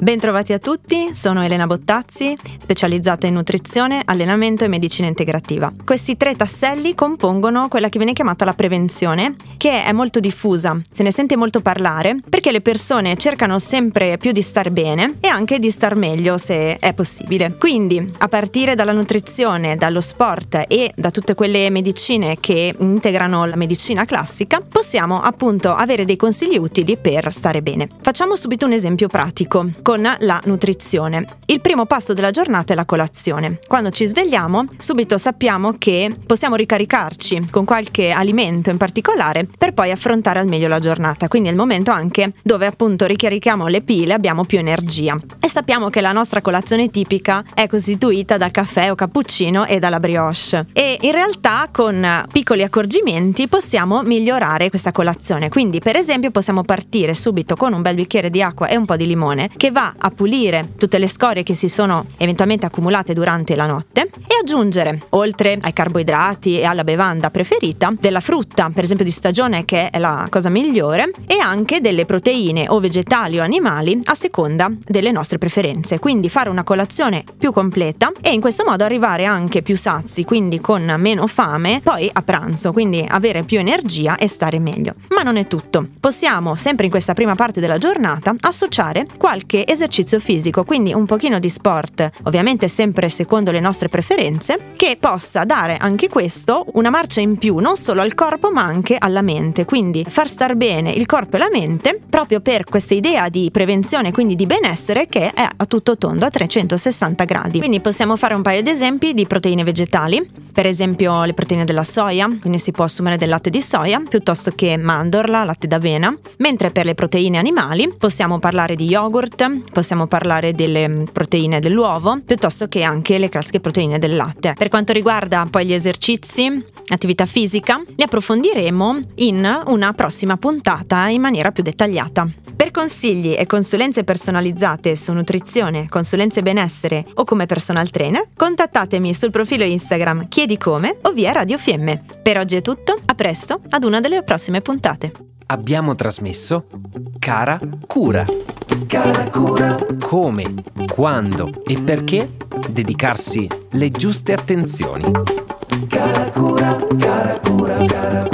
Bentrovati a tutti, sono Elena Bottazzi, specializzata in nutrizione, allenamento e medicina integrativa. Questi tre tasselli compongono quella che viene chiamata la prevenzione, che è molto diffusa, se ne sente molto parlare, perché le persone cercano sempre più di star bene e anche di star meglio se è possibile. Quindi, a partire dalla nutrizione, dallo sport e da tutte quelle medicine che integrano la medicina classica, possiamo appunto avere dei consigli utili per stare bene. Facciamo subito un esempio pratico con la nutrizione. Il primo passo della giornata è la colazione. Quando ci svegliamo, subito sappiamo che possiamo ricaricarci con qualche alimento in particolare per poi affrontare al meglio la giornata. Quindi è il momento anche dove appunto ricarichiamo le pile, abbiamo più energia. E sappiamo che la nostra colazione tipica è costituita dal caffè o cappuccino e dalla brioche. E in realtà con piccoli accorgimenti possiamo migliorare questa colazione. Quindi per esempio possiamo partire subito con un bel bicchiere di acqua e un po' di limone che va va a pulire tutte le scorie che si sono eventualmente accumulate durante la notte e aggiungere, oltre ai carboidrati e alla bevanda preferita, della frutta, per esempio di stagione che è la cosa migliore, e anche delle proteine o vegetali o animali a seconda delle nostre preferenze. Quindi fare una colazione più completa e in questo modo arrivare anche più sazi, quindi con meno fame, poi a pranzo, quindi avere più energia e stare meglio. Ma non è tutto. Possiamo, sempre in questa prima parte della giornata, associare qualche esercizio fisico, quindi un pochino di sport, ovviamente sempre secondo le nostre preferenze, che possa dare anche questo una marcia in più non solo al corpo ma anche alla mente, quindi far star bene il corpo e la mente proprio per questa idea di prevenzione, quindi di benessere che è a tutto tondo a 360 gradi. Quindi possiamo fare un paio di esempi di proteine vegetali, per esempio le proteine della soia, quindi si può assumere del latte di soia piuttosto che mandorla, latte d'avena, mentre per le proteine animali possiamo parlare di yogurt, possiamo parlare delle mm, proteine dell'uovo, piuttosto che anche le classiche proteine del latte. Per quanto riguarda poi gli esercizi, attività fisica, li approfondiremo in una prossima puntata in maniera più dettagliata. Per consigli e consulenze personalizzate su nutrizione, consulenze benessere o come personal trainer, contattatemi sul profilo Instagram Chiedi Come o via Radio Fiemme. Per oggi è tutto, a presto ad una delle prossime puntate. Abbiamo trasmesso Cara Cura. Cara Cura. Come, quando e perché dedicarsi le giuste attenzioni. Cara Cura, cara Cura, cara